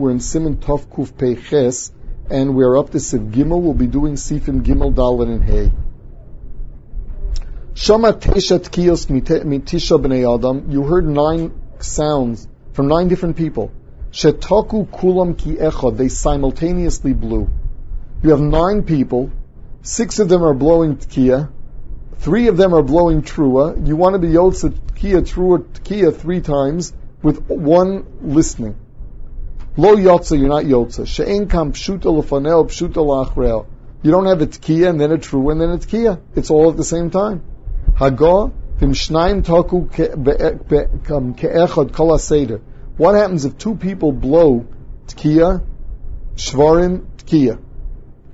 We're in Siman Tov Kuf Peiches, and we're up to Sif Gimel. We'll be doing Sifim Gimel Dalet and Hey. Shama Tesha Tkiyos Mitisha Bnei Adam. You heard nine sounds from nine different people. Shetoku Kulam Ki Echad. They simultaneously blew. You have nine people. Six of them are blowing Tkiya. Three of them are blowing Trua. You want to be Yotze Tkiya, Trua, Tkiya three times with one listening. Lo Yotze, you're not Yotze. She'en kam pshuta lefanel, pshuta lachrel. You don't have a Tkiya and then a Trua and then a Tkiya. It's all at the same time. Hagah, vim shnayim taku ke'echad kol seder. What happens if two people blow Tkiya, Shvarim, Tkiya?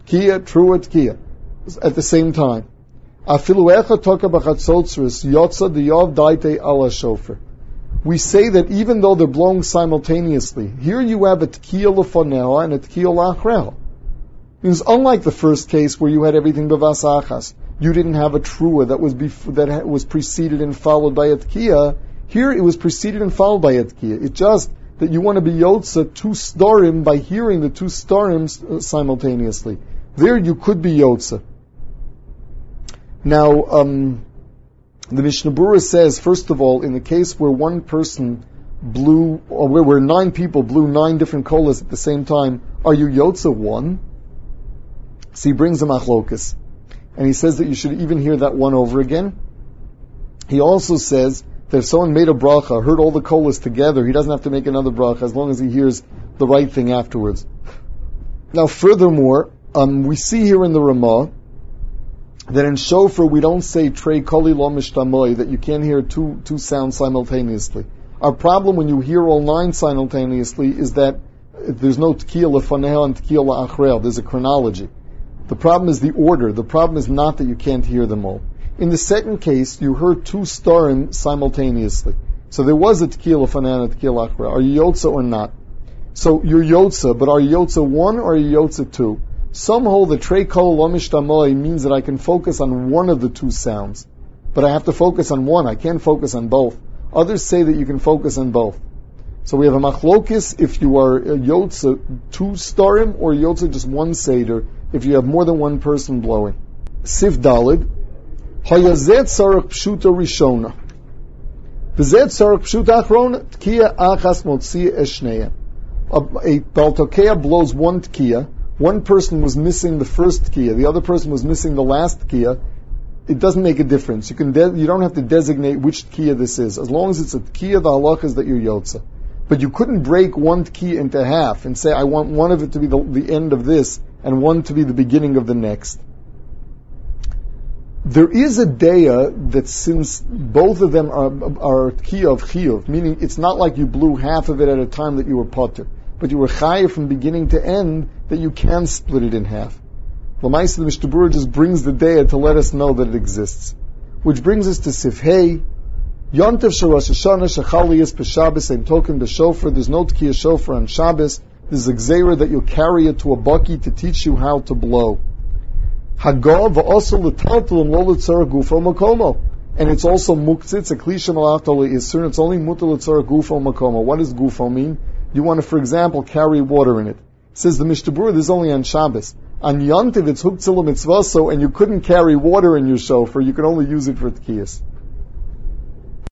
Tkiya, Trua, Tkiya. At the same time. Afilu echa toka b'chatzotzris, yotza diyov daite ala shofar. We say that even though they're blowing simultaneously, here you have a tkiya lefonel and a tkiya lachrel. Means unlike the first case where you had everything bevasachas, you didn't have a trua that was that was preceded and followed by a tkiya. Here it was preceded and followed by a tkiya. It's just that you want to be yotza two storim by hearing the two storim simultaneously. There you could be yotza. Now, um, the Mishnah Berurah says, first of all, in the case where one person blew, or where, where nine people blew nine different kolas at the same time, are you yotza one? So he brings a machlokas. And he says that you should even hear that one over again. He also says that if someone made a bracha, heard all the kolas together, he doesn't have to make another bracha as long as he hears the right thing afterwards. Now, furthermore, um, we see here in the Ramah that in shofar we don't say trey koli lo mishtamoy, that you can't hear two, two sounds simultaneously. Our problem when you hear all nine simultaneously is that there's no tekiya lefaneh and tekiya la'achrel. There's a chronology. The problem is the order. The problem is not that you can't hear them all. In the second case, you heard two starim simultaneously. So there was a tekiya lefaneh and a tekiya la'achrel. Are you yotza or not? So you're yotza, but are you yotza one or are you yotza two? Some hold that trey kol lomishtamoy means that I can focus on one of the two sounds, but I have to focus on one. I can't focus on both. Others say that you can focus on both. So we have a machlokis if you are a yotza two starim or yotza just one seder if you have more than one person blowing. Sif dalid hayazet sarach pshuta rishona. V'zet sarach pshuta achrona tkiya achas motzi eshneya. A, a baltokea blows one tkiya one person was missing the first kia, the other person was missing the last kia, it doesn't make a difference. You can de- you don't have to designate which kia this is. As long as it's a kia, the halach is that you're yotza. But you couldn't break one kia into half and say, I want one of it to be the, the end of this and one to be the beginning of the next. There is a daya that since both of them are, are kia of chiyuv, meaning it's not like you blew half of it at a time that you were potter but you were chayiv from beginning to end, that you can split it in half. Lamaisa, the Mishnah Berurah just brings the day to let us know that it exists. Which brings us to Sifhei, Yontif Sharash Hashanah Shechaliyas B'Shabbos and Token B'Shofar. There's no Tkiya Shofar on Shabbos. There's a Gzeira that you'll carry it to a bucky to teach you how to blow. Hagah v'also l'taltal and lo l'tzara gufo makomo. And it's also muktzitz, a klisha malachta isur, it's only mutal l'tzara gufo makomo. What does gufo mean? You want to, for example, carry water in it. Says the Mishnah Berurah, this is only on Shabbos. On Yontiv, it's huktzil mitzvaso, and you couldn't carry water in your shofar, you could only use it for tkiyas.